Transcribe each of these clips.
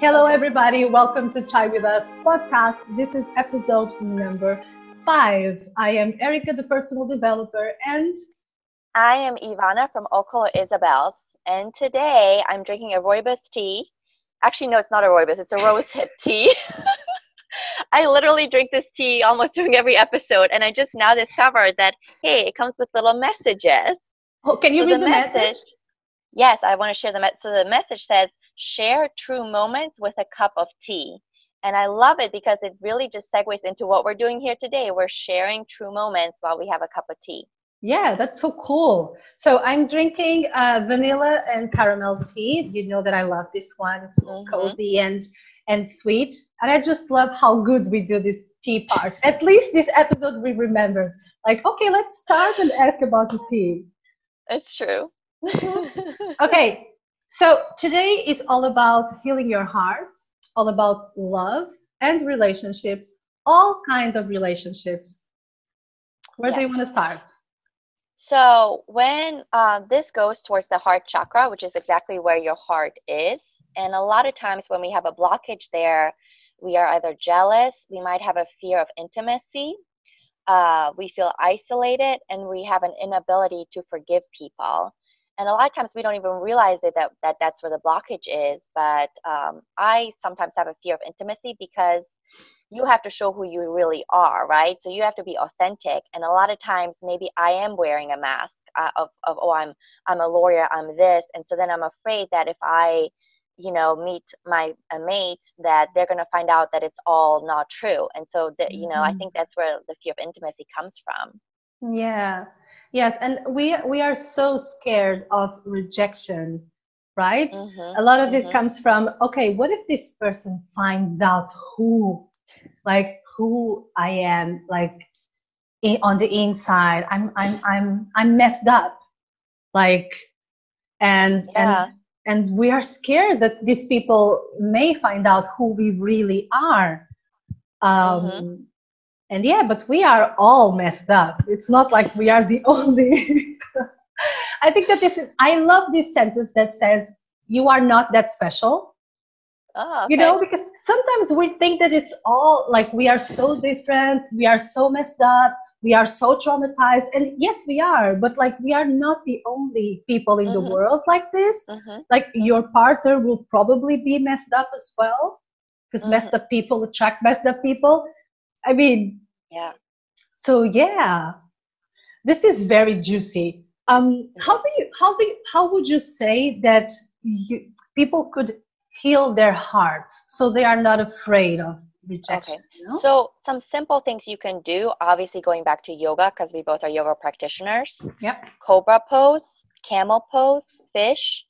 Hello, everybody. Welcome to Chai with Us podcast. This is episode number five. I am Erica, the personal developer, and I am Ivana from Okolo Isabel's, and today I'm drinking a rooibos tea. Actually, no, it's not a rooibos; it's a rose hip tea. I literally drink this tea almost during every episode, and I just now discovered that hey, it comes with little messages. Oh, can you so read the, the message? message? Yes, I want to share the message. So the message says, "Share true moments with a cup of tea." And I love it because it really just segues into what we're doing here today. We're sharing true moments while we have a cup of tea. Yeah, that's so cool. So I'm drinking uh, vanilla and caramel tea. You know that I love this one. It's mm-hmm. cozy and and sweet. And I just love how good we do this tea part. At least this episode we remember. Like, okay, let's start and ask about the tea. It's true. okay, so today is all about healing your heart, all about love and relationships, all kinds of relationships. Where do you want to start? So, when uh, this goes towards the heart chakra, which is exactly where your heart is, and a lot of times when we have a blockage there, we are either jealous, we might have a fear of intimacy, uh, we feel isolated, and we have an inability to forgive people. And a lot of times we don't even realize it that, that that's where the blockage is. But um, I sometimes have a fear of intimacy because you have to show who you really are, right? So you have to be authentic. And a lot of times maybe I am wearing a mask uh, of, of oh I'm I'm a lawyer, I'm this, and so then I'm afraid that if I you know meet my a mate that they're going to find out that it's all not true and so that you know mm-hmm. i think that's where the fear of intimacy comes from yeah yes and we we are so scared of rejection right mm-hmm. a lot of mm-hmm. it comes from okay what if this person finds out who like who i am like in, on the inside i'm i'm i'm i'm messed up like and yeah. and and we are scared that these people may find out who we really are um, mm-hmm. And yeah but we are all messed up it's not like we are the only i think that this is i love this sentence that says you are not that special oh, okay. you know because sometimes we think that it's all like we are so different we are so messed up we are so traumatized and yes we are but like we are not the only people in mm-hmm. the world like this mm-hmm. like your partner will probably be messed up as well because mm-hmm. messed up people attract messed up people i mean yeah so yeah this is very juicy um how do you how do you, how would you say that you, people could heal their hearts so they are not afraid of rejection. Okay. You know? So some simple things you can do, obviously going back to yoga because we both are yoga practitioners. Yep. Cobra pose, camel pose, fish,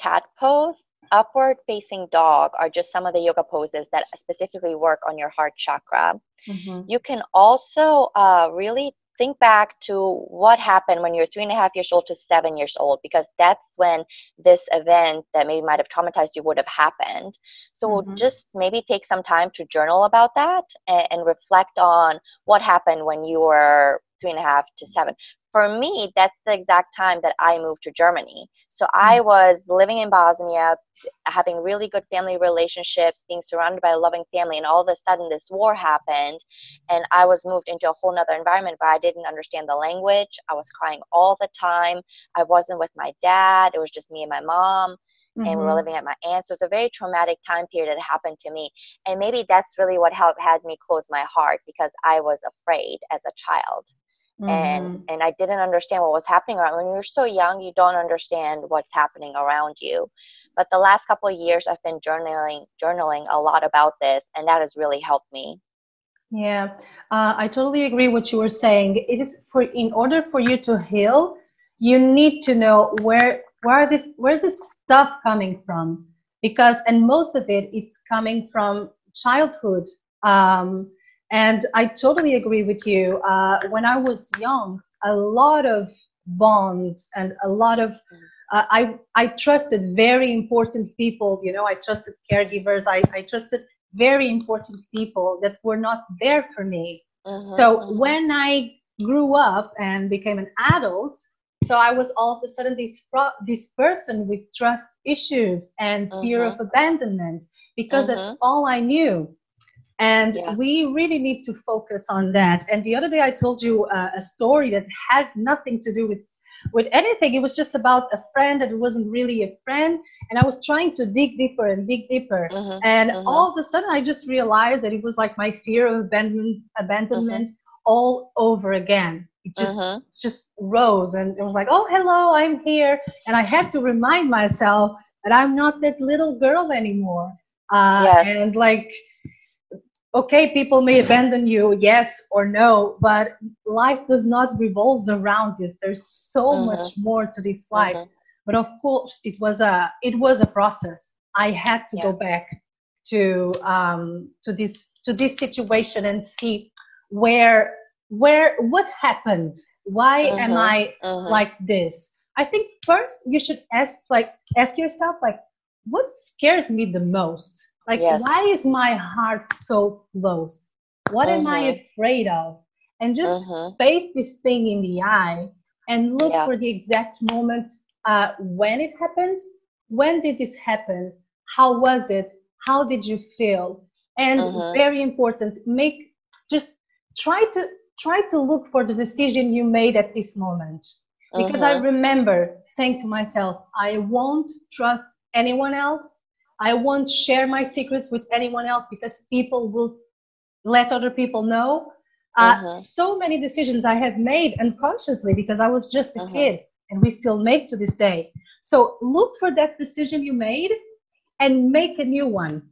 cat pose, upward facing dog are just some of the yoga poses that specifically work on your heart chakra. Mm-hmm. You can also uh, really think back to what happened when you're three and a half years old to seven years old, because that's when this event that maybe might have traumatized you would have happened. So mm-hmm. just maybe take some time to journal about that and, and reflect on what happened when you were three and a half to seven for me, that's the exact time that I moved to Germany. So I mm. was living in Bosnia, having really good family relationships, being surrounded by a loving family, and all of a sudden this war happened, and I was moved into a whole nother environment where I didn't understand the language. I was crying all the time. I wasn't with my dad. It was just me and my mom. Mm-hmm. And we were mm-hmm. living at my aunt's. So it's a very traumatic time period that happened to me. And maybe that's really what helped had me close my heart because I was afraid as a child. Mm-hmm. and and i didn't understand what was happening around when you're so young you don't understand what's happening around you but the last couple of years i've been journaling journaling a lot about this and that has really helped me. Yeah. Uh, i totally agree with what you were saying. It is for in order for you to heal you need to know where where this where's this stuff coming from. Because and most of it it's coming from childhood. Um, and i totally agree with you. Uh, when i was young a lot of bonds and a lot of uh, I, I trusted very important people, you know, I trusted caregivers, I, I trusted very important people that were not there for me. Uh-huh, so uh-huh. when I grew up and became an adult, So I was all of a sudden this this person with trust issues and fear of mm-hmm. abandonment because that's mm-hmm. all I knew. And yeah. we really need to focus on that. And the other day I told you uh, a story that had nothing to do with with anything. It was just about a friend that wasn't really a friend. And I was trying to dig deeper and dig deeper. Mm-hmm, and mm-hmm. all of a sudden, I just realized that it was like my fear of abandonment, abandonment mm-hmm. all over again. It just mm-hmm. just rose, and it was like, "Oh, hello, I'm here." And I had to remind myself that I'm not that little girl anymore. Uh, yes. And like okay, people may abandon you, yes or no, but life does not revolve around this. There's so mm-hmm. much more to this life. Mm-hmm. But of course, it was a it was a process. I had to yeah. go back to um, to this to this situation and see where where what happened. Why mm-hmm. am I mm-hmm. like this? I think first you should ask like ask yourself like what scares me the most like, yes. why is my heart so closed? What mm-hmm. am I mm-hmm. afraid of? And just mm-hmm. face this thing in the eye and look yeah. for the exact moment uh, when it happened. When did this happen? How was it? How did you feel? And mm-hmm. very important, make just try to try to look for the decision you made at this moment because I mm-hmm. remember saying to myself, I won't trust anyone else I won't share my secrets with anyone else because people will let other people know. Uh, uh-huh. So many decisions I have made unconsciously because I was just a uh-huh. kid and we still make to this day. So look for that decision you made and make a new one.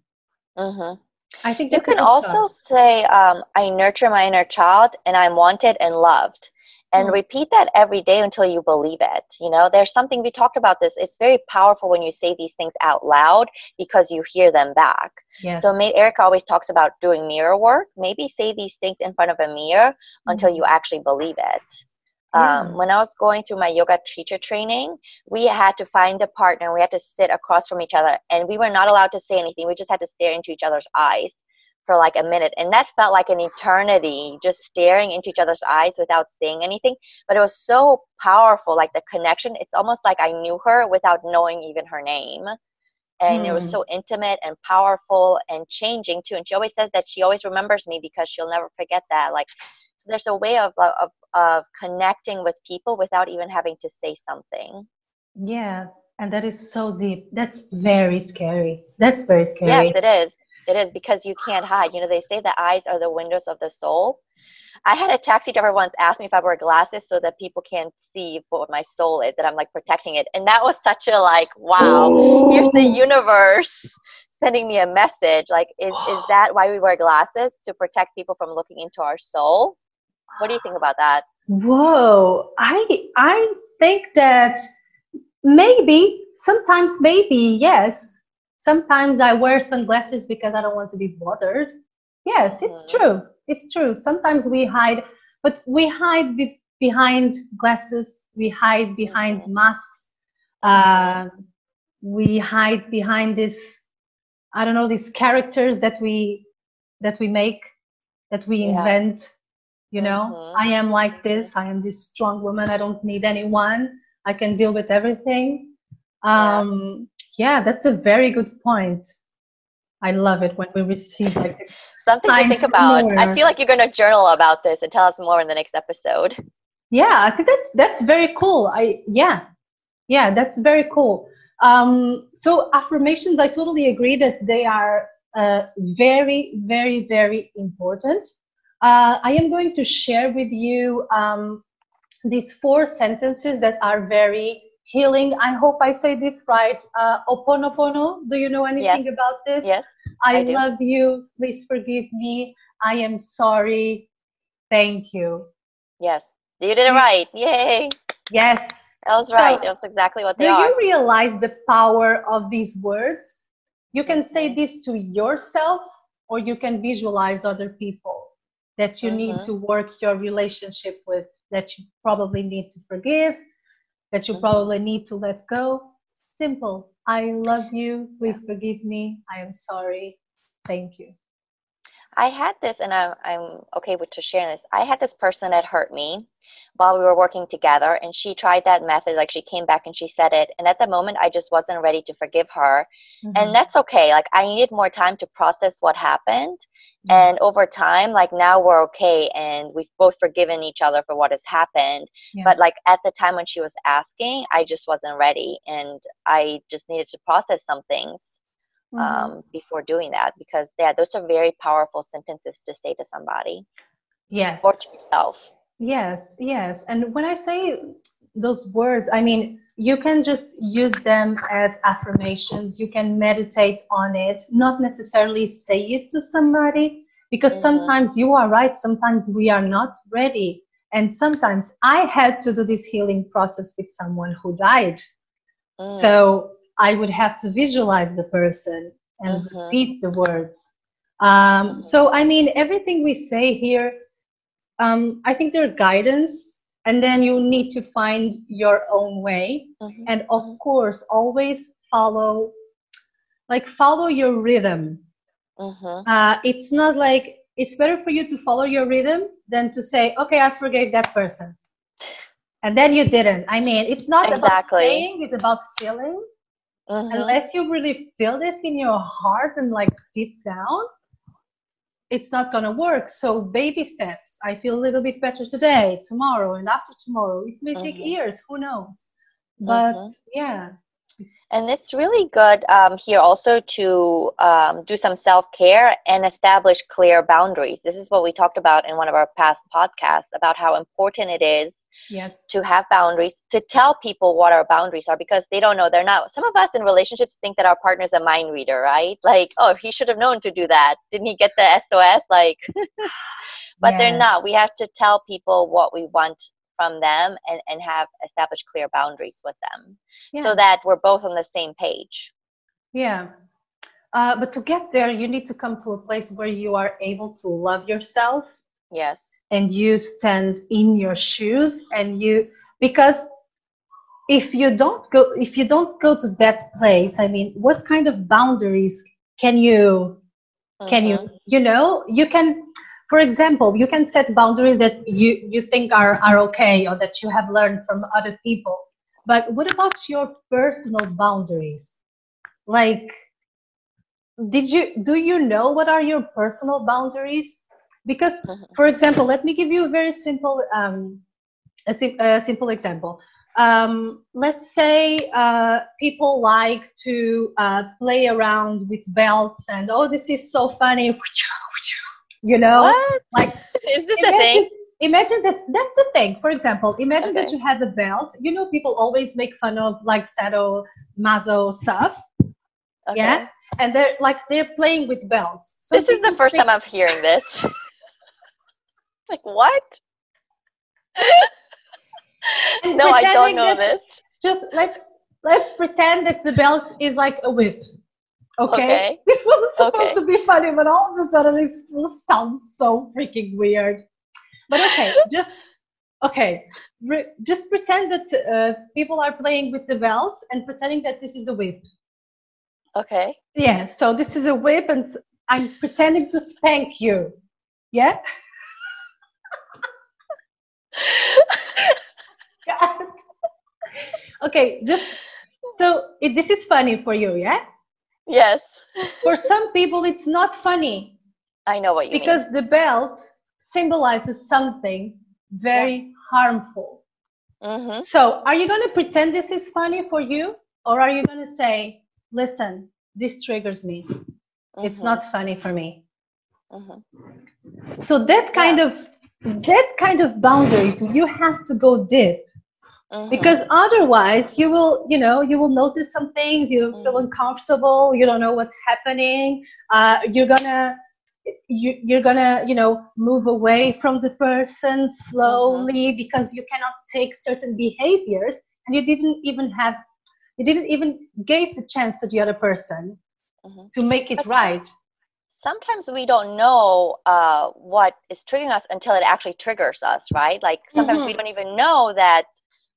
Uh-huh. I think you can also start. say, um, I nurture my inner child and I'm wanted and loved and mm. repeat that every day until you believe it you know there's something we talked about this it's very powerful when you say these things out loud because you hear them back yes. so may, erica always talks about doing mirror work maybe say these things in front of a mirror mm. until you actually believe it um, when I was going through my yoga teacher training, we had to find a partner. We had to sit across from each other, and we were not allowed to say anything. We just had to stare into each other's eyes for like a minute and that felt like an eternity just staring into each other's eyes without saying anything but it was so powerful like the connection it's almost like i knew her without knowing even her name and mm. it was hmm. so intimate and powerful and changing too and she always says that she always remembers me because she'll never forget that like so there's a way of of of connecting with people without even having to say something yeah and that is so deep that's very scary that's very scary yes it is it is because you can't hide. You know, they say the eyes are the windows of the soul. I had a taxi driver once ask me if I wear glasses so that people can't see what my soul is, that I'm like protecting it. And that was such a like, wow, Ooh. here's the universe sending me a message. Like, is, is that why we wear glasses? To protect people from looking into our soul? What do you think about that? Whoa. I I think that maybe, sometimes maybe, yes Sometimes I wear sunglasses because I don't want to be bothered. Yes, it's mm. true. It's true. Sometimes we hide, but we hide be- behind glasses. We hide behind mm. masks. Uh, we hide behind this. I don't know these characters that we that we make, that we yeah. invent. You know, mm-hmm. I am like this. I am this strong woman. I don't need anyone. I can deal with everything. Um, yeah, that's a very good point. I love it when we receive like. Something to think about. More. I feel like you're going to journal about this and tell us more in the next episode. Yeah, I think that's that's very cool. I yeah, yeah, that's very cool. Um, so affirmations, I totally agree that they are uh, very, very, very important. Uh, I am going to share with you um, these four sentences that are very healing. I hope I say this right. Uh, Oponopono. Do you know anything yes. about this? Yes. I, I love you. Please forgive me. I am sorry. Thank you. Yes. You did it right. Yay. Yes. That was right. So, That's exactly what they do are. Do you realize the power of these words? You can say mm-hmm. this to yourself or you can visualize other people that you mm-hmm. need to work your relationship with, that you probably need to forgive, that you probably need to let go. Simple. I love you. Please forgive me. I am sorry. Thank you. I had this, and I'm, I'm okay with to sharing this. I had this person that hurt me while we were working together, and she tried that method. Like she came back and she said it, and at the moment, I just wasn't ready to forgive her, mm-hmm. and that's okay. Like I needed more time to process what happened, mm-hmm. and over time, like now we're okay, and we've both forgiven each other for what has happened. Yes. But like at the time when she was asking, I just wasn't ready, and I just needed to process some things mm-hmm. um, before doing that because yeah those are very powerful sentences to say to somebody. Yes. Or to yourself. Yes yes. And when i say those words i mean you can just use them as affirmations. You can meditate on it not necessarily say it to somebody because mm-hmm. sometimes you are right sometimes we are not ready. And sometimes i had to do this healing process with someone who died. Mm. so I would have to visualize the person and mm-hmm. repeat the words. Um, so, I mean, everything we say here, um, I think they're guidance, and then you need to find your own way. Mm-hmm. And of course, always follow, like, follow your rhythm. Mm-hmm. Uh, it's not like it's better for you to follow your rhythm than to say, okay, I forgave that person. And then you didn't. I mean, it's not exactly. about saying, it's about feeling mm-hmm. unless you really feel this in your heart and like deep down it's not going to work so baby steps i feel a little bit better today tomorrow and after tomorrow it may mm-hmm. take years who knows but mm-hmm. yeah and it's really good um, here also to um, do some self care and establish clear boundaries. This is what we talked about in one of our past podcasts about how important it is yes. to have boundaries to tell people what our boundaries are because they don't know they're not some of us in relationships think that our partner's a mind reader right? Like oh he should have known to do that. Didn't he get the sos like but yes. they're not. We have to tell people what we want from them and, and have established clear boundaries with them yeah. so that we're both on the same page. Yeah. Uh, but to get there you need to come to a place where you are able to love yourself yes and you stand in your shoes and you because if you don't go if you don't go to that place i mean what kind of boundaries can you mm-hmm. can you mm-hmm. you know you can for example you can set boundaries that you you think are are okay or that you have learned from other people but what about your personal boundaries like did you do you know what are your personal boundaries because for example let me give you a very simple um, a, sim- a simple example. Um, let's say uh, people like to uh, play around with belts and oh this is so funny you know? What? like is this imagine, a thing? imagine that that's a thing. For example imagine okay. that you have a belt. You know people always make fun of like sado mazo stuff. Okay. yeah? And they're like they're playing with belts. So this is the first think, time i'm hearing this like what? no, I don't know this. Just let's let's pretend that the belt is like a whip. Okay. okay. This wasn't supposed okay. to be funny, but all of a sudden it sounds so freaking weird. But okay, just okay, Re- just pretend that uh, people are playing with the belt and pretending that this is a whip. Okay. Yeah. So this is a whip, and I'm pretending to spank you. Yeah. God. Okay, just so it, this is funny for you, yeah? Yes. for some people, it's not funny. I know what you because mean. the belt symbolizes something very yeah. harmful. Mm-hmm. So, are you going to pretend this is funny for you, or are you going to say, "Listen, this triggers me. Mm-hmm. It's not funny for me." Mm-hmm. So that kind yeah. of that kind of boundaries you have to go deep mm-hmm. because otherwise you will you know you will notice some things you mm-hmm. feel uncomfortable you don't know what's happening uh, you're gonna you, you're gonna you know move away from the person slowly mm-hmm. because you cannot take certain behaviors and you didn't even have you didn't even gave the chance to the other person mm-hmm. to make it right sometimes we don't know uh, what is triggering us until it actually triggers us, right? Like sometimes mm-hmm. we don't even know that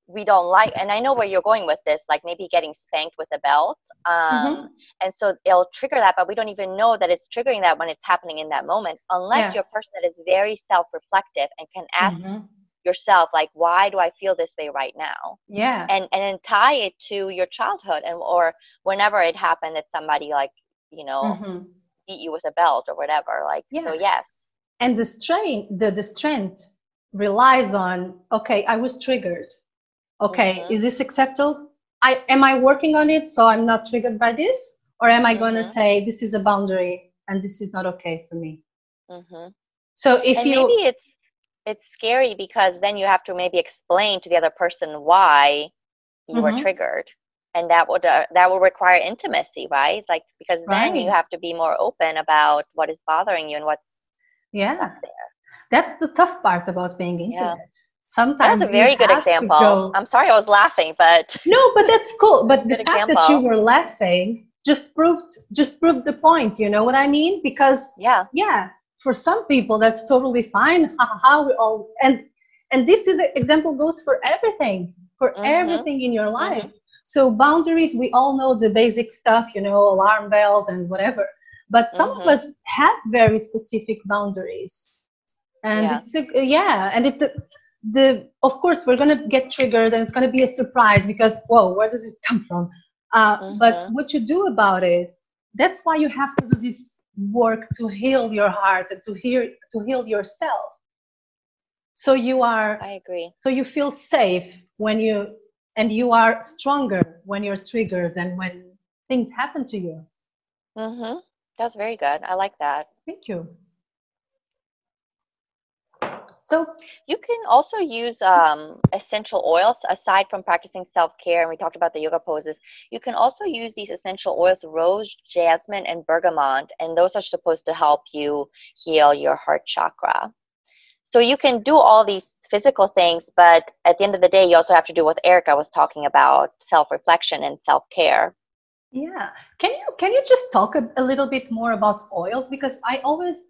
we don't like and i know where you're going with this like maybe getting spanked with a belt um, mm-hmm. and so it'll trigger that but we don't even know that it's triggering that when it's happening in that moment unless yeah. you're a person that is very self-reflective and can ask mm-hmm. yourself like why do i feel this way right now yeah and and then tie it to your childhood and or whenever it happened that somebody like you know mm-hmm. beat you with a belt or whatever like yeah. so yes and the strain the the strength relies on okay i was triggered okay mm-hmm. is this acceptable i am i working on it so i'm not triggered by this or am i mm-hmm. going to say this is a boundary and this is not okay for me mm-hmm. so if and you maybe it's it's scary because then you have to maybe explain to the other person why you were mm-hmm. triggered and that would uh, that will require intimacy right like because right. then you have to be more open about what is bothering you and what's yeah there that's the tough part about being intimate yeah sometimes that's a very good example i'm sorry i was laughing but no but that's cool but the fact example. that you were laughing just proved just proved the point you know what i mean because yeah yeah for some people that's totally fine how we all and and this is an example goes for everything for mm-hmm. everything in your life mm-hmm. so boundaries we all know the basic stuff you know alarm bells and whatever but some mm-hmm. of us have very specific boundaries and yeah. it's a, yeah and it the of course we're going to get triggered and it's going to be a surprise because whoa where does this come from? Uh, mm-hmm. but what you do about it that's why you have to do this work to heal your heart and to heal to heal yourself. So you are i agree. so you feel safe when you and you are stronger when you're triggered and when things happen to you. Mm-hmm. That's very good. I like that. Thank you so you can also use um, essential oils aside from practicing self-care, and we talked about the yoga poses. You can also use these essential oils, rose, jasmine, and bergamot, and those are supposed to help you heal your heart chakra. So you can do all these physical things, but at the end of the day, you also have to do what Erica was talking about: self-reflection and self-care. Yeah, can you can you just talk a, a little bit more about oils because I always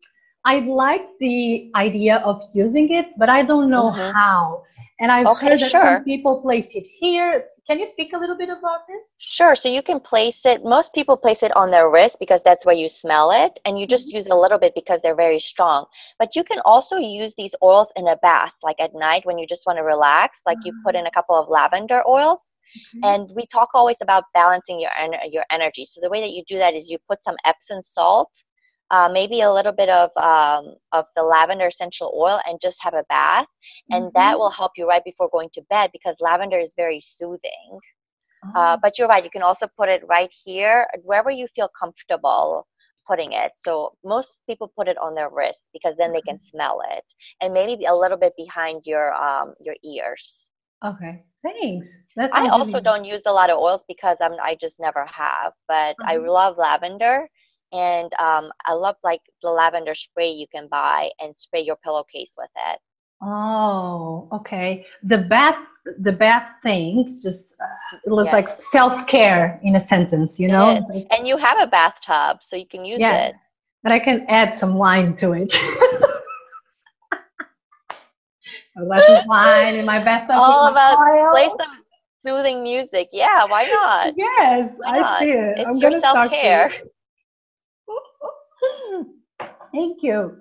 I like the idea of using it, but I don't know mm-hmm. how. And I've okay, heard that sure. some people place it here. Can you speak a little bit about this? Sure. So you can place it, most people place it on their wrist because that's where you smell it, and you just mm-hmm. use a little bit because they're very strong. But you can also use these oils in a bath, like at night when you just want to relax, like mm-hmm. you put in a couple of lavender oils. Mm-hmm. And we talk always about balancing your your energy. So the way that you do that is you put some Epsom salt uh, maybe a little bit of um, of the lavender essential oil and just have a bath and mm-hmm. that will help you right before going to bed because lavender is very soothing uh, oh. uh, but you're right you can also put it right here wherever you feel comfortable putting it so most people put it on their wrist because then they can mm-hmm. smell it and maybe a little bit behind your um, your ears okay thanks That's i also don't use a lot of oils because i'm i just never have but i mm-hmm. love lavender and um, I love like the lavender spray you can buy and spray your pillowcase with it. Oh, okay. The bath, the bath thing, just uh, it looks yes. like self care in a sentence, you know. And you have a bathtub, so you can use yeah, it. But I can add some wine to it. a glass of wine in my bathtub. All about play some soothing music. Yeah, why not? Yes, why I see it. It's I'm your self care. Thank you.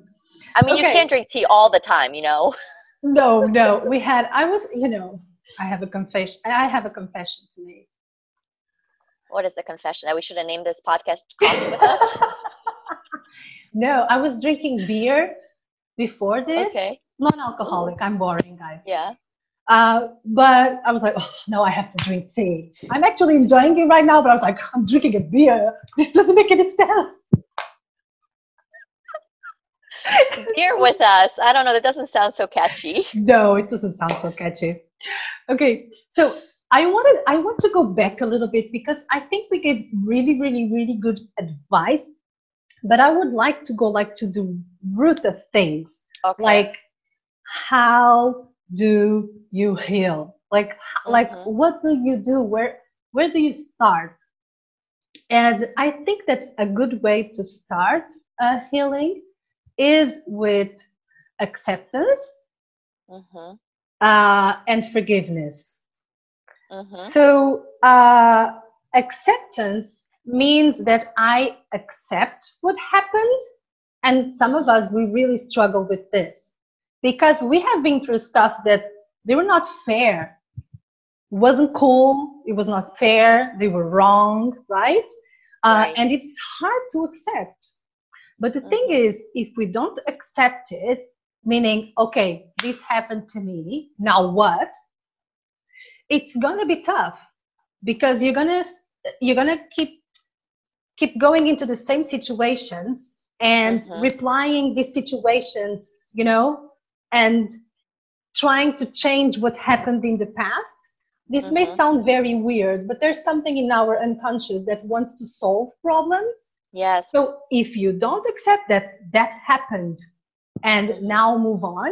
I mean, okay. you can't drink tea all the time, you know. no, no. We had. I was, you know, I have a confession. I have a confession to make. What is the confession that we should have named this podcast Coffee with Us? no, I was drinking beer before this. Okay. Non-alcoholic. I'm boring, guys. Yeah. Uh, but I was like, oh, no, I have to drink tea. I'm actually enjoying it right now, but I was like, I'm drinking a beer. This doesn't make any sense. Beer with us. I don't know. That doesn't sound so catchy. No, it doesn't sound so catchy. Okay, so I wanted I want to go back a little bit because I think we gave really, really, really good advice. But I would like to go like to the root of things. Okay. Like how do you heal? Like mm-hmm. like what do you do? Where where do you start? And I think that a good way to start uh, healing is with acceptance mm-hmm. uh, and forgiveness. Mm-hmm. So uh, acceptance means that I accept what happened. And some of us, we really struggle with this because we have been through stuff that they were not fair. It wasn't cool. It was not fair. They were wrong, right? Uh, right. and it's hard to accept. But the mm-hmm. thing is, if we don't accept it, meaning, okay, this happened to me, now what? It's gonna be tough because you're gonna you're gonna keep keep going into the same situations and mm-hmm. replying these situations, you know, and trying to change what happened in the past. This mm-hmm. may sound very weird, but there's something in our unconscious that wants to solve problems. Yes. So if you don't accept that that happened and now move on,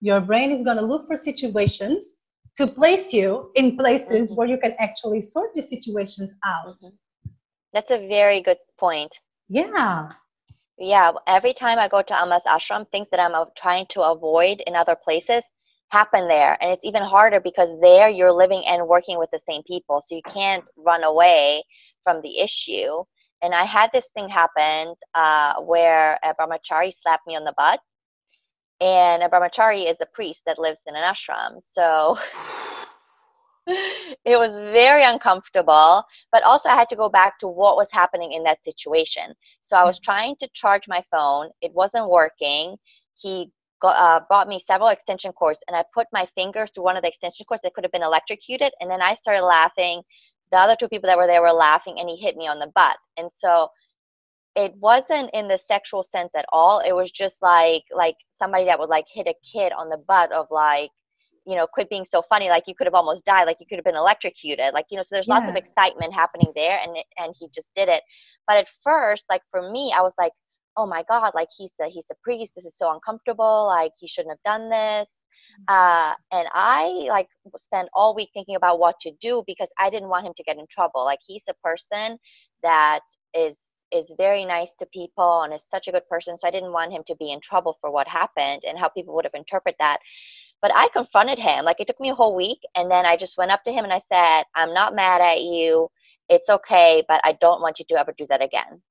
your brain is going to look for situations to place you in places mm-hmm. where you can actually sort the situations out. Mm-hmm. That's a very good point. Yeah. Yeah. Every time I go to Amma's ashram, things that I'm trying to avoid in other places happen there. And it's even harder because there you're living and working with the same people. So you can't run away from the issue. And I had this thing happen uh, where a brahmachari slapped me on the butt. And a brahmachari is a priest that lives in an ashram. So it was very uncomfortable, but also I had to go back to what was happening in that situation. So I was mm-hmm. trying to charge my phone, it wasn't working. He got, uh, bought me several extension cords, and I put my finger through one of the extension cords that could have been electrocuted, and then I started laughing. The other two people that were there were laughing, and he hit me on the butt. And so it wasn't in the sexual sense at all. It was just like like somebody that would like hit a kid on the butt of like you know, quit being so funny. Like you could have almost died. Like you could have been electrocuted. Like you know, so there's yeah. lots of excitement happening there, and it, and he just did it. But at first, like for me, I was like, oh my god, like he's a he's a priest. This is so uncomfortable. Like he shouldn't have done this. Uh, and I like spent all week thinking about what to do because I didn't want him to get in trouble. Like he's a person that is is very nice to people and is such a good person. So I didn't want him to be in trouble for what happened and how people would have interpreted that. But I confronted him. Like it took me a whole week. And then I just went up to him and I said, I'm not mad at you. It's okay, but I don't want you to ever do that again.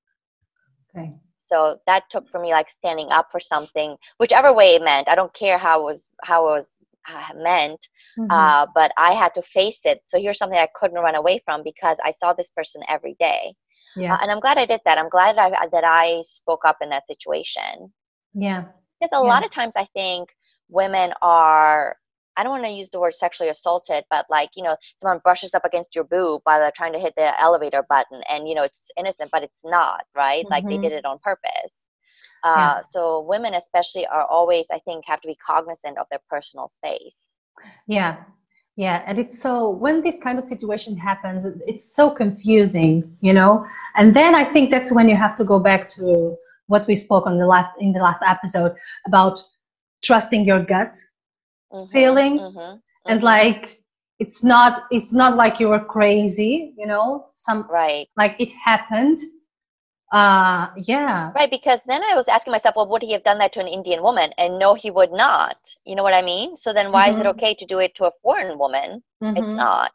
Okay. So that took for me like standing up for something, whichever way it meant. I don't care how it was how it was uh, meant, mm-hmm. uh, but I had to face it. So here's something I couldn't run away from because I saw this person every day. Yes. Uh, and I'm glad I did that. I'm glad that I, that I spoke up in that situation. Yeah. Because a yeah. lot of times I think women are I don't want to use the word sexually assaulted, but like, you know, someone brushes up against your boob while they're trying to hit the elevator button and, you know, it's innocent, but it's not, right? Mm-hmm. Like they mm-hmm. did it on purpose. Uh, yeah. So women, especially, are always, I think, have to be cognizant of their personal space. Yeah. Yeah. And it's so, when this kind of situation happens, it's so confusing, you know? And then I think that's when you have to go back to what we spoke on the last, in the last episode about trusting your gut mm-hmm, feeling mm-hmm, and mm-hmm. like it's not it's not like you were crazy you know? Some right. like it happened. Uh yeah. Right because then i was asking myself well would he have done that to an indian woman? And no he would not. You know what i mean? So then why is it mm-hmm. okay to do it to a foreign woman? It's mm-hmm. not.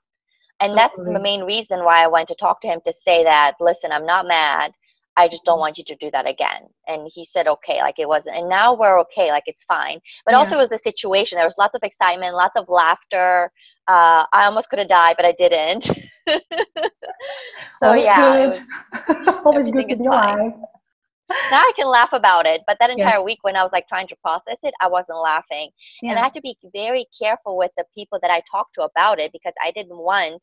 And totally. that's the main reason why i went to talk to him to say that listen i'm not mad I just don't want you to do that again. And he said, okay, like it wasn't. And now we're okay, like it's fine. But yeah. also, it was the situation. There was lots of excitement, lots of laughter. Uh, I almost could have died, but I didn't. so, Always yeah. Good. Was, Always good to be alive. Now I can laugh about it, but that entire yes. week when I was like trying to process it, I wasn't laughing. Yeah. And I had to be very careful with the people that I talked to about it because I didn't want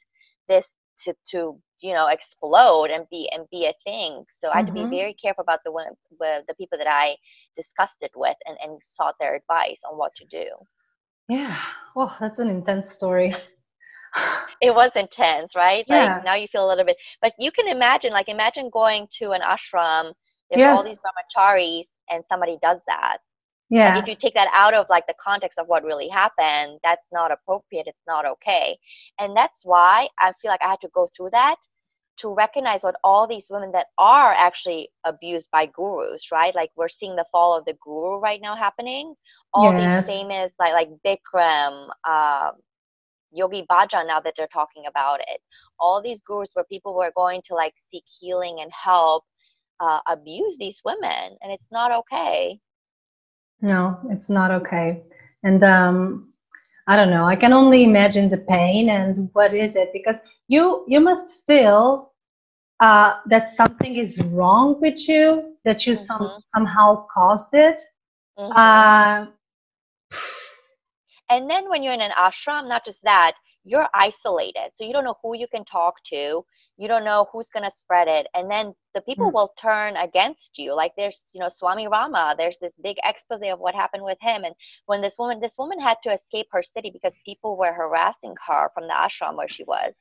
this to to you know explode and be and be a thing so i had mm-hmm. to be mm-hmm. very careful about the one the people that i discussed it with and, and sought their advice on what to do yeah well that's an intense story it was intense right like yeah. now you feel a little bit but you can imagine like imagine going to an ashram there's yes. all these brahmacharis and somebody does that yeah like if you take that out of like the context of what really happened that's not appropriate it's not okay and that's why i feel like i had to go through that to recognize what all these women that are actually abused by gurus right like we're seeing the fall of the guru right now happening all yes. these famous like like bikram um, Yogi Bhajan now that they're talking about it. All these gurus where people were going to like seek healing and help uh, abuse these women, and it's not okay. No, it's not okay. And um, I don't know. I can only imagine the pain and what is it because you you must feel uh, that something is wrong with you that you mm-hmm. some somehow caused it. Mm-hmm. Uh, and then when you're in an ashram, not just that, you're isolated. So you don't know who you can talk to. You don't know who's going to spread it. And then the people mm-hmm. will turn against you. Like there's, you know, Swami Rama, there's this big expose of what happened with him. And when this woman, this woman had to escape her city because people were harassing her from the ashram where she was.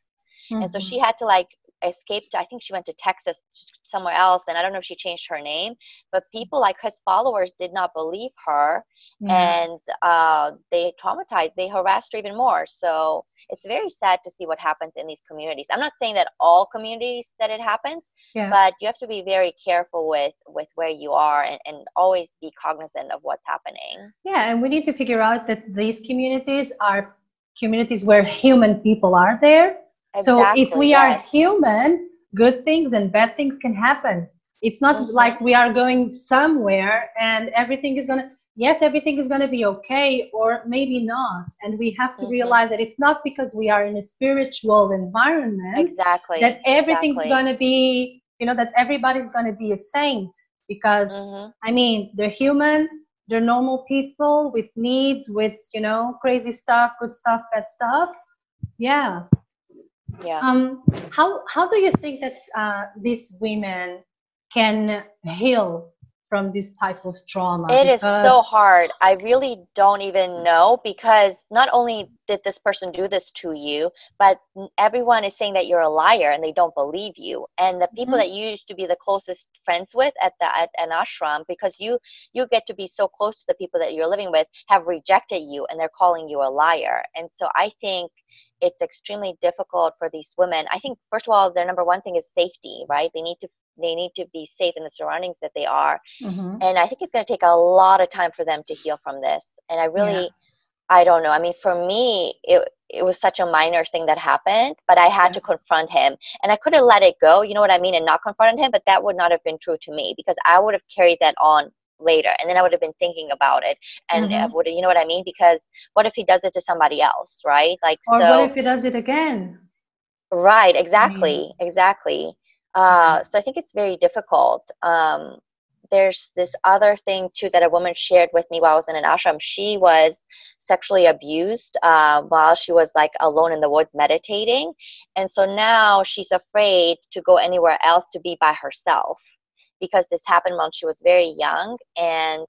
Mm-hmm. And so she mm-hmm. had to like escaped i think she went to texas somewhere else and i don't know if she changed her name but people like his followers did not believe her mm-hmm. and uh, they traumatized they harassed her even more so it's very sad to see what happens in these communities i'm not saying that all communities that it happens yeah. but you have to be very careful with with where you are and, and always be cognizant of what's happening yeah and we need to figure out that these communities are communities where human people are there Exactly, so if we are human, good things and bad things can happen. It's not mm-hmm. like we are going somewhere and everything is gonna yes, everything is gonna be okay or maybe not. And we have to mm-hmm. realize that it's not because we are in a spiritual environment exactly that everything's exactly. gonna be you know that everybody's gonna be a saint because mm-hmm. I mean they're human, they're normal people with needs, with you know, crazy stuff, good stuff, bad stuff. Yeah yeah. Um how how do you think that uh, these women can heal from this type of trauma? It is so hard. I really don't even know because not only did this person do this to you but everyone is saying that you're a liar and they don't believe you. And the people mm-hmm. that you used to be the closest friends with at the at an ashram because you you get to be so close to the people that you're living with have rejected you and they're calling you a liar. And so i think it's extremely difficult for these women. I think first of all, their number one thing is safety, right? They need to they need to be safe in the surroundings that they are, mm-hmm. and I think it's going to take a lot of time for them to heal from this. And I really, yeah. I don't know. I mean, for me, it it was such a minor thing that happened, but I had yes. to confront him, and I could have let it go. You know what I mean, and not confronted him. But that would not have been true to me because I would have carried that on later and then i would have been thinking about it and mm-hmm. would you know what i mean? Because what if he does it to somebody else right? Like or so what if he does it again? Right exactly mm-hmm. exactly uh, so i think it's very difficult. Um, there's this other thing too that a woman shared with me while i was in an ashram. She was sexually abused uh, while she was like alone in the woods meditating and so now she's afraid to go anywhere else to be by herself because this happened when she was very young and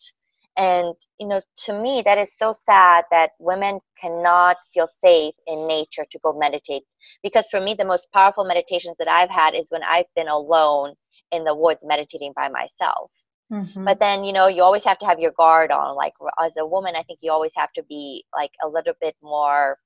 and you know to me that is so sad that women cannot feel safe in nature to go meditate because for me the most powerful meditations that i've had is when i've been alone in the woods meditating by myself. Mm-hmm. but then you know you always have to have your guard on like as a woman i think you always have to be like a little bit more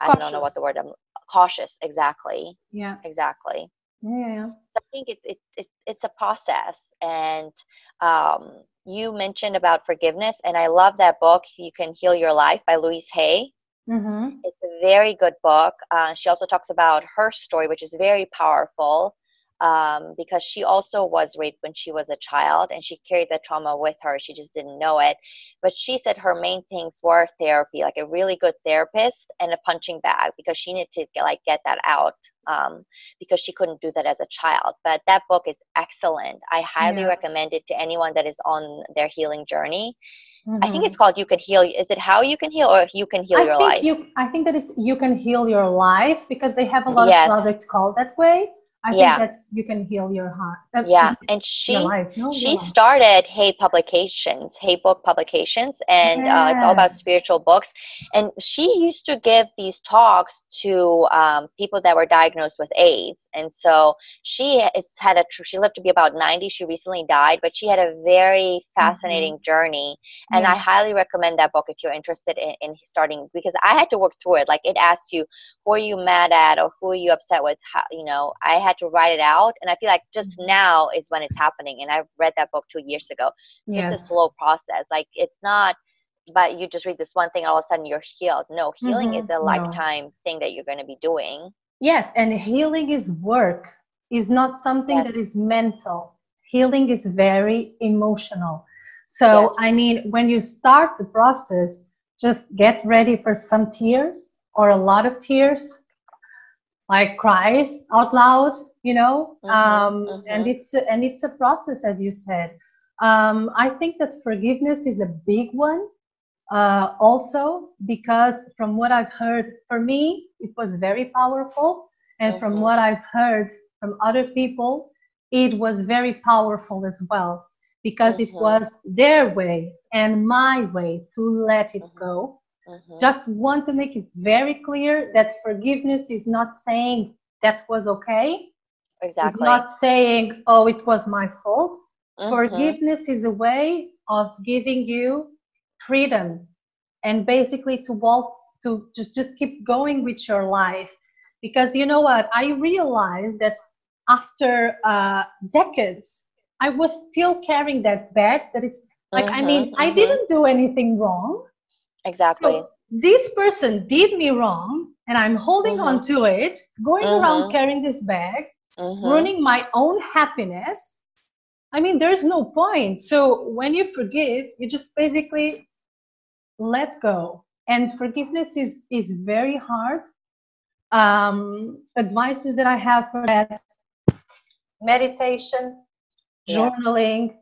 i don't know what the word i'm cautious exactly. Yeah. Exactly. Yeah think it's it, it, it's a process and um, you mentioned about forgiveness and i love that book you can heal your life by louise hay. Mm-hmm. it's a very good book. Uh, she also talks about her story which is very powerful um, because she also was raped when she was a child and she carried the trauma with her. She just didn't know it. But she said her main things were therapy, like a really good therapist and a punching bag because she needed to get, like get that out um, because she couldn't do that as a child. But that book is excellent. I highly yeah. recommend it to anyone that is on their healing journey. Mm-hmm. I think it's mm-hmm. called "You Can Heal." Is it how you can heal, or you can heal I your think life? You, I think that it's you can heal your life because they have a lot yes. of products called that way. I yeah. think that's you can heal your heart. Uh, yeah, and she no, she started Hay Publications, Hay Book Publications, and yeah. uh, it's all about spiritual books. And she used to give these talks to um, people that were diagnosed with AIDS. And so she it's had a she lived to be about ninety. She recently died, but she had a very fascinating mm-hmm. journey. And yeah. I highly recommend that book if you're interested in, in starting because I had to work through it. Like it asks you who are you mad at or who are you upset with. How, you know, I had to write it out and i feel like just mm-hmm. now is when it's happening and i've read that book two years ago yes. it's a slow process like it's not but you just read this one thing all of a sudden you're healed no healing mm-hmm. is a lifetime no. thing that you're going to be doing yes and healing is work is not something yes. that is mental healing is very emotional so yes. i mean when you start the process just get ready for some tears or a lot of tears like cries out loud you know mm-hmm, um, mm-hmm. and it's a, and it's a process as you said um, i think that forgiveness is a big one uh, also because from what i've heard for me it was very powerful and mm-hmm. from what i've heard from other people it was very powerful as well because it mm-hmm. was their way and my way to let it mm-hmm. go Mm-hmm. Just want to make it very clear that forgiveness is not saying that was okay. Exactly. It's not saying, oh, it was my fault. Mm-hmm. Forgiveness is a way of giving you freedom and basically to walk, to just, just keep going with your life. Because you know what? I realized that after uh, decades, I was still carrying that bag that it's like, mm-hmm, I mean, I mm-hmm. didn't do anything wrong Exactly. So this person did me wrong and I'm holding mm-hmm. on to it, going mm-hmm. around carrying this bag, mm-hmm. ruining my own happiness. I mean, there's no point. So when you forgive, you just basically let go. And forgiveness is is very hard. Um, advices that I have for that: meditation, journaling,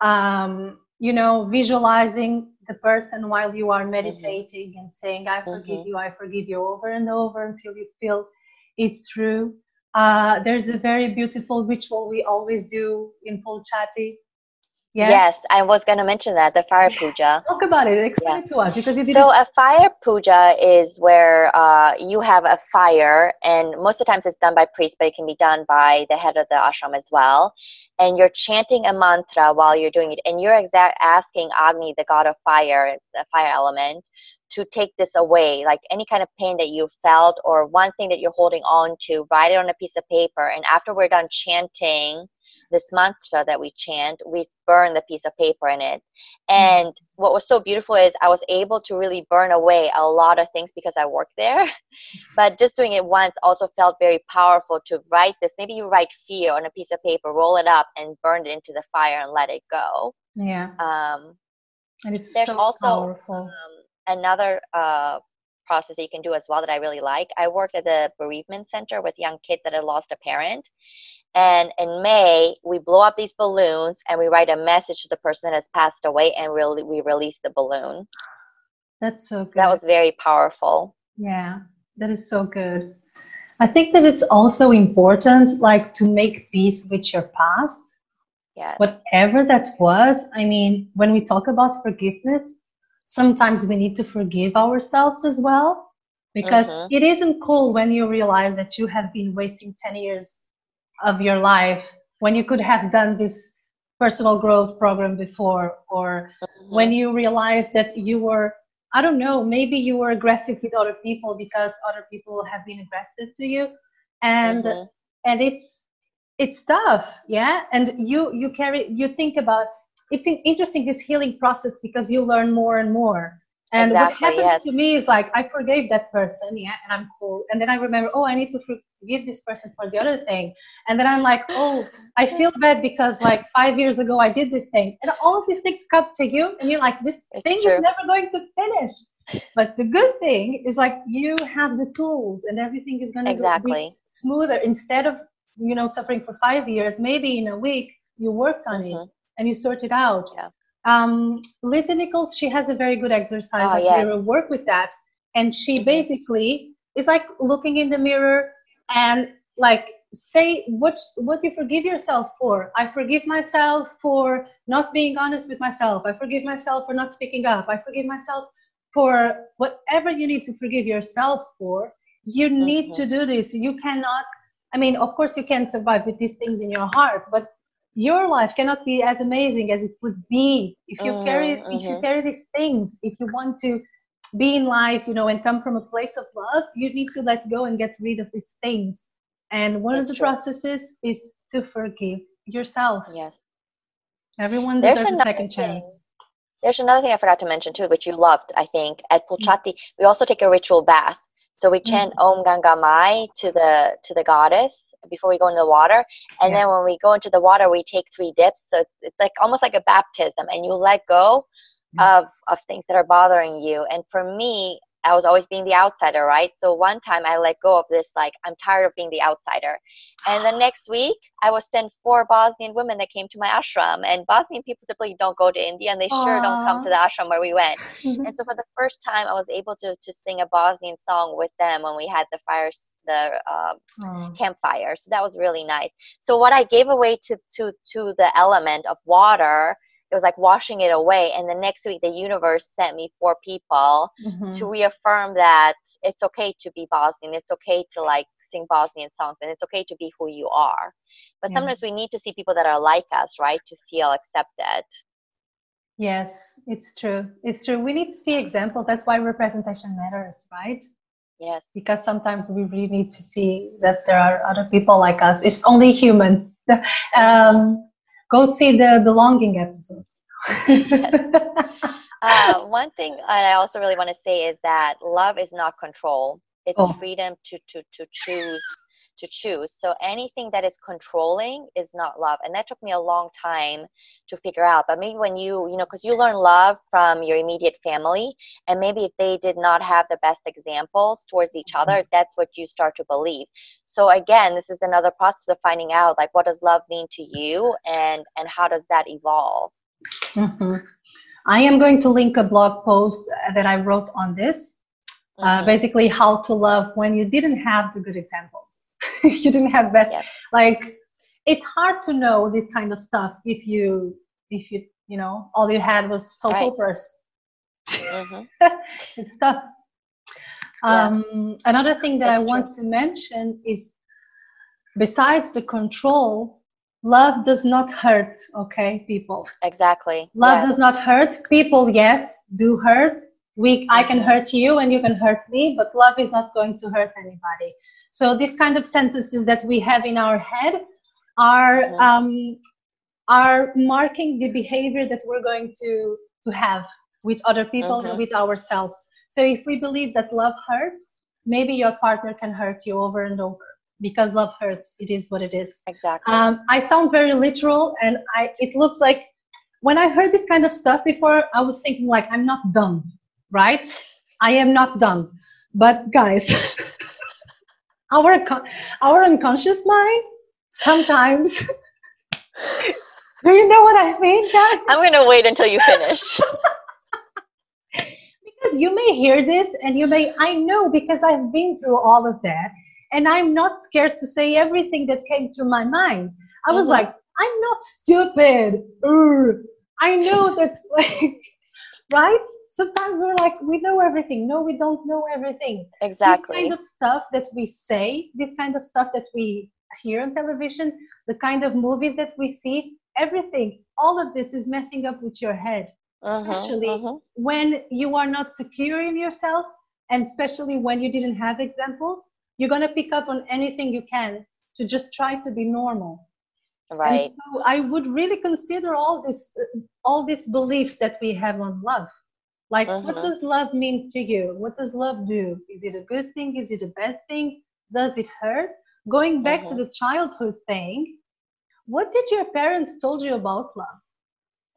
um, you know, visualizing the person while you are mm-hmm. meditating mm-hmm. and saying, I forgive mm-hmm. you, I forgive you over and over until you feel it's true. Uh, there's a very beautiful ritual we always do in Pulchati yeah. Yes, I was going to mention that the fire puja. Talk about it. Explain yeah. it to us because you did. So a fire puja is where uh, you have a fire, and most of the times it's done by priests, but it can be done by the head of the ashram as well. And you're chanting a mantra while you're doing it, and you're exact asking Agni, the god of fire, the fire element, to take this away. Like any kind of pain that you felt or one thing that you're holding on to, write it on a piece of paper, and after we're done chanting this mantra that we chant, we burn the piece of paper in it. And what was so beautiful is I was able to really burn away a lot of things because I worked there. but just doing it once also felt very powerful to write this. Maybe you write fear on a piece of paper, roll it up, and burn it into the fire and let it go. Yeah. Um, and it's there's so also um, another uh, process that you can do as well that I really like. I worked at the bereavement center with young kids that had lost a parent. And in May, we blow up these balloons and we write a message to the person that has passed away and really we release the balloon. That's so good. That was very powerful. Yeah, that is so good. I think that it's also important like to make peace with your past. Yeah. Whatever that was, I mean, when we talk about forgiveness, sometimes we need to forgive ourselves as well because mm-hmm. it isn't cool when you realize that you have been wasting 10 years of your life when you could have done this personal growth program before or mm-hmm. when you realize that you were i don't know maybe you were aggressive with other people because other people have been aggressive to you and mm-hmm. and it's it's tough yeah and you you carry you think about it's interesting this healing process because you learn more and more and exactly, what happens yes. to me is like I forgave that person, yeah, and I'm cool. And then I remember, oh, I need to forgive this person for the other thing. And then I'm like, oh, I feel bad because like five years ago I did this thing, and all of these things come to you, and you're like, this it's thing true. is never going to finish. But the good thing is like you have the tools, and everything is going to exactly. be smoother. Instead of you know suffering for five years, maybe in a week you worked on mm-hmm. it and you sort it out. Yeah um, Lisa Nichols, she has a very good exercise. Oh, yes. will work with that. And she basically is like looking in the mirror and like say what what you forgive yourself for. I forgive myself for not being honest with myself. I forgive myself for not speaking up. I forgive myself for whatever you need to forgive yourself for. You need mm-hmm. to do this. You cannot. I mean, of course, you can survive with these things in your heart, but your life cannot be as amazing as it would be if you mm-hmm, carry mm-hmm. if you mm-hmm. carry these things if you want to be in life you know and come from a place of love you need to let go and get rid of these things and one That's of the true. processes is to forgive yourself yes everyone deserves a second chance There's another thing I forgot to mention too, which you loved, I think. At Pulchati, we also take a ritual bath. So we chant mm-hmm. Om Gangamai to the to the goddess before we go into the water, and yeah. then when we go into the water, we take three dips. So it's, it's like almost like a baptism, and you let go of of things that are bothering you. And for me, I was always being the outsider, right? So one time I let go of this, like, I'm tired of being the outsider. And the next week, I was sent four Bosnian women that came to my ashram. And Bosnian people typically don't go to India, and they Aww. sure don't come to the ashram where we went. Mm-hmm. And so for the first time, I was able to, to sing a Bosnian song with them when we had the fires the um, campfire. So that was really nice. So what I gave away to to to the element of water it was like washing it away. And the next week the universe sent me four people mm-hmm. to reaffirm that it's okay to be bosnian. It's okay to like sing bosnian songs and it's okay to be who you are. But yeah. sometimes we need to see people that are like us right to feel accepted. Yes it's true. It's true. We need to see examples. That's why representation matters right yes because sometimes we really need to see that there are other people like us it's only human um, go see the belonging episode. uh, one thing I also really want to say is that love is not control. It's oh. freedom to, to, to choose to choose. So anything that is controlling is not love. And that took me a long time to figure out. But maybe when you, you know, because you learn love from your immediate family, and maybe if they did not have the best examples towards each other, mm-hmm. that's what you start to believe. So again, this is another process of finding out like what does love mean to you and and how does that evolve. Mm-hmm. I am going to link a blog post that I wrote on this. Uh, mm-hmm. Uh, basically, how to love when you didn't have the good examples. you didn't have best yeah. like it's hard to know this kind of stuff if you if you you know all you had was soap right. operas mm-hmm. it's tough yeah. um, another thing that That's i true. want to mention is besides the control love does not hurt okay people exactly love yes. does not hurt people yes do hurt we i can mm-hmm. hurt you and you can hurt me but love is not going to hurt anybody so these kind of sentences that we have in our head are um, are marking the behavior that we're going to to have with other people mm-hmm. and with ourselves. So if we believe that love hurts, maybe your partner can hurt you over and over because love hurts. It is what it is. Exactly. Um, I sound very literal, and I it looks like when I heard this kind of stuff before, I was thinking like I'm not dumb, right? I am not dumb. But guys, our our unconscious mind sometimes do you know what i mean guys? i'm going to wait until you finish because you may hear this and you may i know because i've been through all of that and i'm not scared to say everything that came through my mind i was mm-hmm. like i'm not stupid Urgh. i know that's like right sometimes we're like we know everything. No we don't know everything. Exactly. this kind of stuff that we say this kind of stuff that we hear on television the kind of movies that we see everything all of this is messing up with your head. Uh-huh, especially uh-huh. when you are not secure in yourself and especially when you didn't have examples you're going to pick up on anything you can to just try to be normal. Right. so i would really consider all this all these beliefs that we have on love like, what mm-hmm. does love mean to you? What does love do? Is it a good thing? Is it a bad thing? Does it hurt? Going back to mm-hmm. the childhood thing, what did your parents told you about love?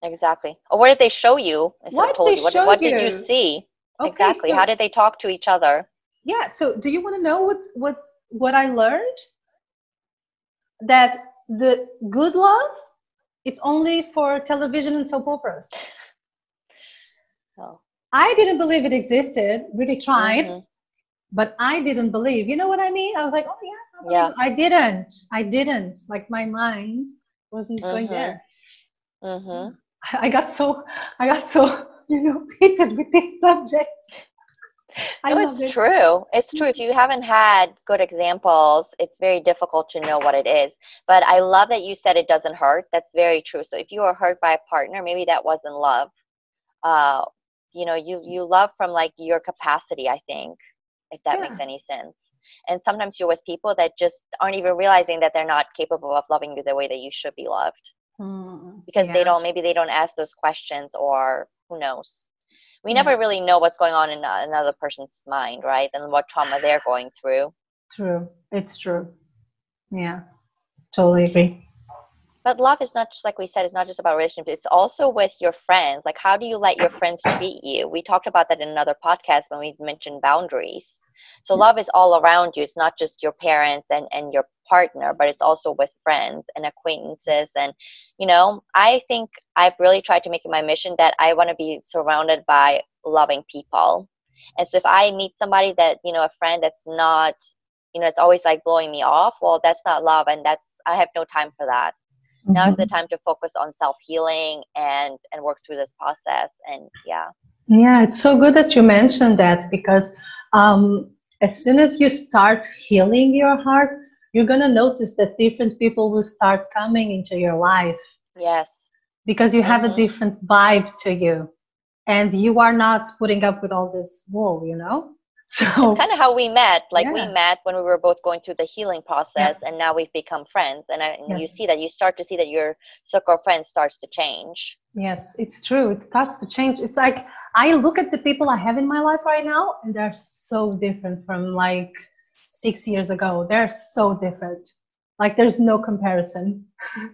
Exactly. Or what did they show you? What, told you? what, what did you see? Okay, exactly. So, How did they talk to each other? Yeah. So, do you want to know what what what I learned? That the good love, it's only for television and soap operas. Oh. I didn't believe it existed, really tried, mm-hmm. but I didn't believe. You know what I mean? I was like, oh, yes, I yeah. I didn't. I didn't. Like my mind wasn't mm-hmm. going there. Mm-hmm. I got so, I got so, you know, heated with this subject. I no, it's it. true. It's true. If you haven't had good examples, it's very difficult to know what it is. But I love that you said it doesn't hurt. That's very true. So if you were hurt by a partner, maybe that wasn't love. Uh, you know you you love from like your capacity i think if that yeah. makes any sense. And sometimes you're with people that just aren't even realizing that they're not capable of loving you the way that you should be loved. Mm, because yeah. they don't maybe they don't ask those questions or who knows? We never really know what's going on in another person's mind right? And what trauma they're going through. True. It's true. Yeah. Totally agree but love is not just like we said it's not just about relationships it's also with your friends. Like how do you let your friends treat you? We talked about that in another podcast when we mentioned boundaries. So mm-hmm. love is all around you. It's not just your parents and and your partner but it's also with friends and acquaintances. And you know i think i've really tried to make it my mission that i want to be surrounded by loving people. And so if i meet somebody that you know a friend that's not you know it's always like blowing me off well that's not love and that's i have no time for that mm-hmm. now is the mm-hmm. time to focus on self-healing and and work through this process and yeah yeah it's so good that you mentioned that because um as soon as you start healing your heart you're going to notice that different people will start coming into your life yes because you have mm-hmm. a different vibe to you and you are not putting up with all this wool you know so it's kind of how we met like yeah. we met when we were both going through the healing process yeah. and now we've become friends and, I, and yes. you see that you start to see that your circle of friends starts to change yes it's true it starts to change it's like i look at the people i have in my life right now and they're so different from like six years ago they're so different like there's no comparison mm-hmm.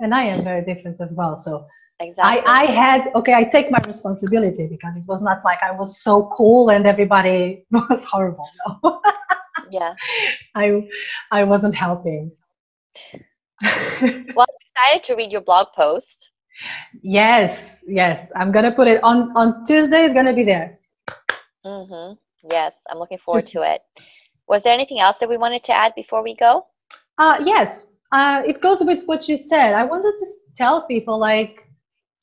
and i am very different as well so Exactly. I, I had okay. I take my responsibility because it was not like I was so cool and everybody was horrible. No. yeah. I I wasn't helping. well, I'm excited to read your blog post. Yes, yes. I'm gonna put it on on Tuesday. It's gonna be there. Mm-hmm. Yes, I'm looking forward to it. Was there anything else that we wanted to add before we go? Uh, yes. Uh, it goes with what you said. I wanted to tell people like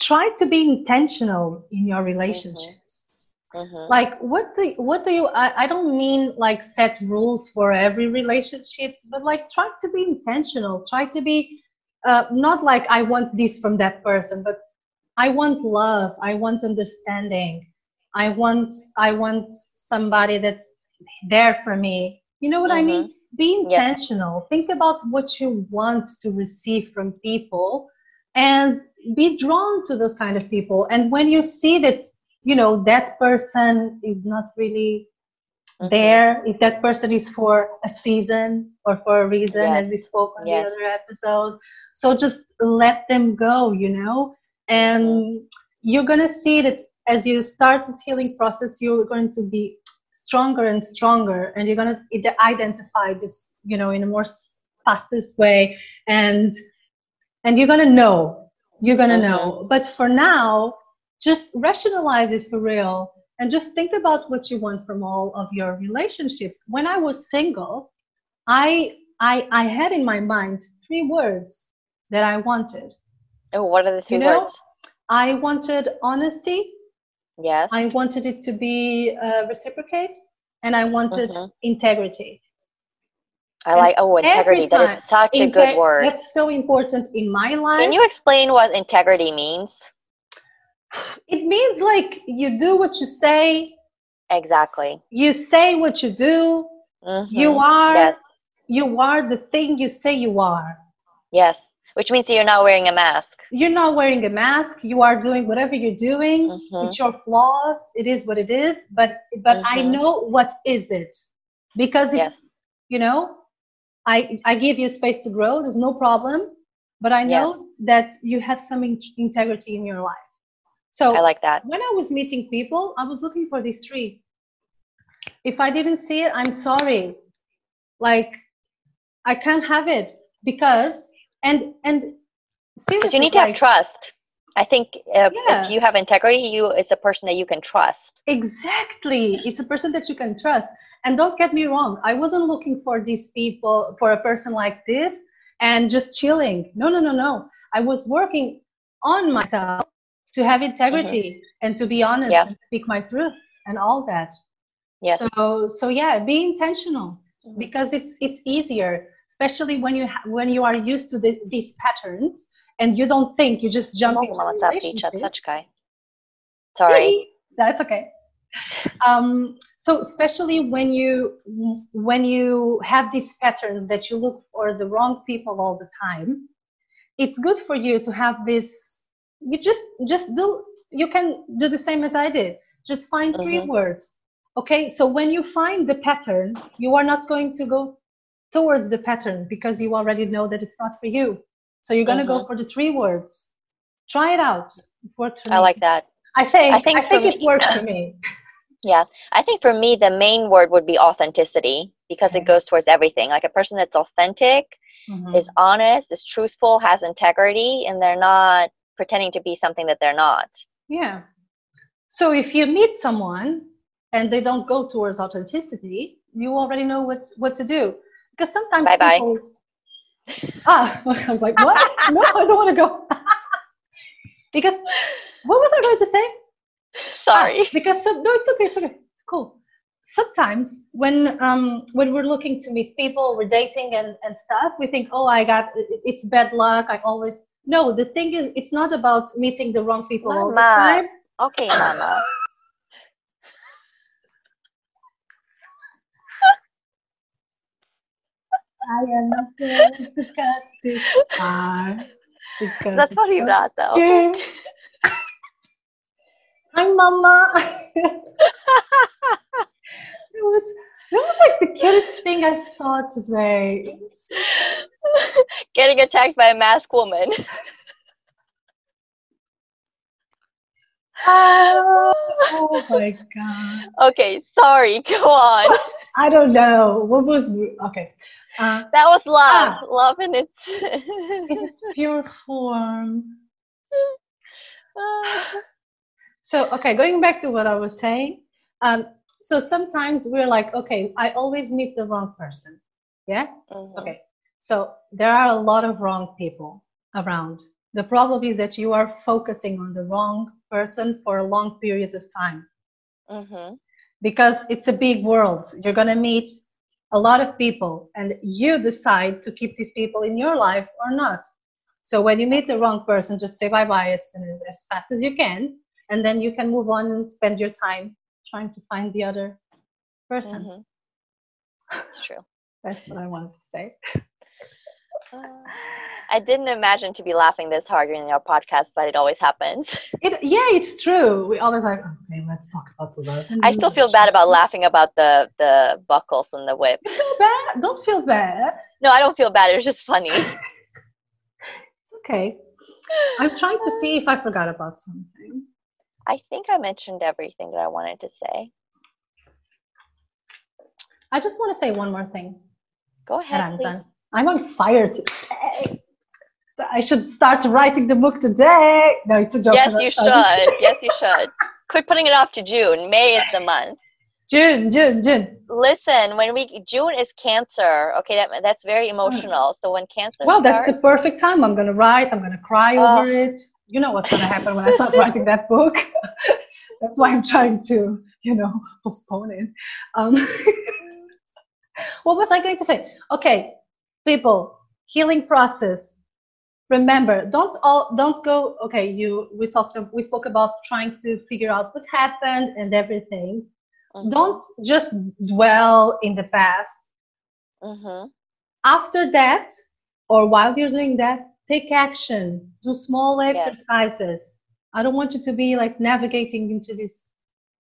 try to be intentional in your relationships mm-hmm. Mm-hmm. like what do what do you I, I don't mean like set rules for every relationships but like try to be intentional try to be uh, not like i want this from that person but i want love i want understanding i want i want somebody that's there for me you know what mm-hmm. i mean mm-hmm. be intentional yes. think about what you want to receive from people and be drawn to those kind of people and when you see that you know that person is not really mm-hmm. there if that person is for a season or for a reason yes. as we spoke on yes. the other episode so just let them go you know and mm-hmm. you're to see that as you start this healing process you're going to be stronger and stronger and you're to identify this you know in a more fastest way and and you're gonna know. You're gonna know. But for now just rationalize it for real and just think about what you want from all of your relationships. When i was single i i i had in my mind three words that i wanted. Oh what are the three you know, words? I wanted honesty. Yes. I wanted it to be uh, reciprocate. And i wanted mm-hmm. integrity I like oh integrity. That is such a good word. That's so important in my life. Can you explain what integrity means? It means like you do what you say. Exactly. You say what you do. Mm-hmm. You are. Yes. You are the thing you say you are. Yes. Which means that you're not wearing a mask. You're not wearing a mask. You are doing whatever you're doing. Mm-hmm. It's your flaws. It is what it is. But but mm-hmm. I know what is it because it's yes. you know I, I give you space to grow. There's no problem. But I know yes. that you have some in- integrity in your life. So I like that. When I was meeting people, I was looking for these three. If I didn't see it, I'm sorry. Like I can't have it because and and seriously, you need to have trust. I think if, yeah. if you have integrity, you it's a person that you can trust. Exactly, it's a person that you can trust. And don't get me wrong, I wasn't looking for these people, for a person like this and just chilling. No, no, no, no. I was working on myself to have integrity mm-hmm. and to be honest yeah. and speak my truth and all that. Yeah. So, so yeah, be intentional mm-hmm. because it's it's easier, especially when you ha- when you are used to the, these patterns and you don't think you just jump in. Sorry. That's okay. Um, so especially when you when you have these patterns that you look for the wrong people all the time it's good for you to have this you just just do you can do the same as I did. Just find mm-hmm. three words. Okay, so when you find the pattern, you are not going to go towards the pattern because you already know that it's not for you. So you're gonna mm-hmm. go for the three words. Try it out. It worked for me. I like that. I think I think, I think it me, works for me. Yeah, I think for me the main word would be authenticity because okay. it goes towards everything. Like a person that's authentic, mm-hmm. is honest, is truthful, has integrity, and they're not pretending to be something that they're not. Yeah. So if you meet someone and they don't go towards authenticity, you already know what what to do. Because sometimes bye people. Ah, I was like, what? no, I don't want to go. because what was I going to say? Sorry. Ah, because no, it's okay. It's okay. It's cool. Sometimes when um when we're looking to meet people, we're dating and and stuff, we think, oh, I got it's bad luck. I always no. The thing is, it's not about meeting the wrong people Mama. all the time. Okay, Mama. I am not going to cut this part. That's what he does, though. Hi, Mama. it was it was like the cutest thing I saw today. Getting attacked by a masked woman. oh, oh my god. Okay, sorry. Go on. I don't know. What was okay? Uh, that was love. Ah, love in its its pure form. So, okay, going back to what I was saying. Um, so sometimes we're like, okay, I always meet the wrong person. Yeah? Mm-hmm. Okay. So there are a lot of wrong people around. The problem is that you are focusing on the wrong person for a long period of time. Mm-hmm. Because it's a big world. You're going to meet a lot of people, and you decide to keep these people in your life or not. So when you meet the wrong person, just say bye bye as, as, as fast as you can and then you can move on and spend your time trying to find the other person mm-hmm. that's true that's what i wanted to say uh, i didn't imagine to be laughing this hard in your podcast but it always happens it, yeah it's true we always like okay let's talk about the love i still feel bad about laughing about the the buckles and the whip feel bad don't feel bad no i don't feel bad it was just funny it's okay i'm trying to see if i forgot about something I think I mentioned everything that I wanted to say. I just want to say one more thing. Go ahead. I'm done. I'm on fire today. I should start writing the book today. No, it's a joke. Yes, you should. yes, you should. Quit putting it off to June. May is the month. June, June, June. Listen, when we June is Cancer. Okay, that that's very emotional. So when Cancer. Well, starts, that's the perfect time. I'm gonna write. I'm gonna cry uh, over it you know what's going to happen when I start writing that book. That's why I'm trying to, you know, postpone it. Um, what was I going to say? Okay, people, healing process. Remember, don't all don't go. Okay, you we talked we spoke about trying to figure out what happened and everything. Mm-hmm. Don't just dwell in the past. Mm-hmm. After that, or while you're doing that, take action do small exercises yes. i don't want you to be like navigating into this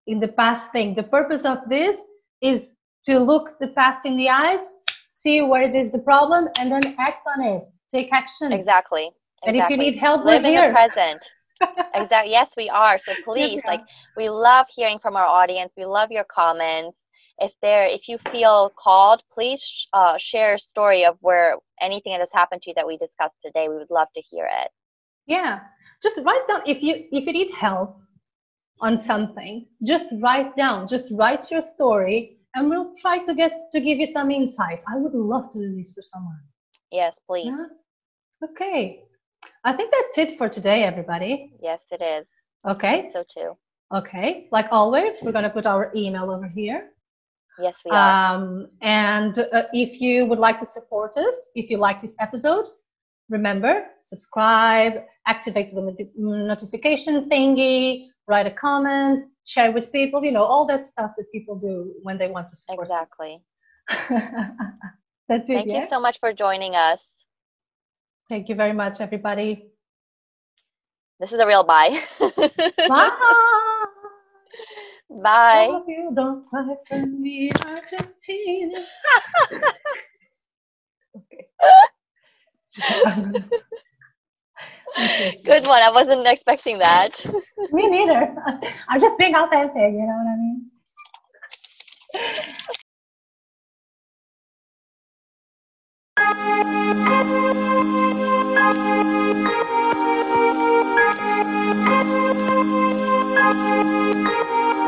in the past thing the purpose of this is to look the past in the eyes see where it is the problem and then act on it take action exactly, exactly. and if you need help live in the present. Exactly yes we are. So please yes, like we love hearing from our audience. We love your comments. If there if you feel called please uh, share a story of where anything that has happened to you that we discussed today. We would love to hear it. Yeah. Just write down if you if you need help on something just write down just write your story and we'll try to get to give you some insight. I would love to do this for someone. Yes please. Yeah? Okay i think that's it for today everybody yes it is okay so too okay like always we're going to put our email over here Yes, we are. Um, and uh, if you would like to support us, if you like this episode, remember subscribe, activate the notification thingy, write a comment, share with people. You know all that stuff that people do when they want to support. Exactly. That's it. Thank yeah? you so much for joining us. Thank you very much, everybody. This is a real bye. bye. Bye. You, don't for me, Argentina. okay. Good one. I wasn't expecting that. me neither. I'm just being authentic, you know what I mean? Thank you.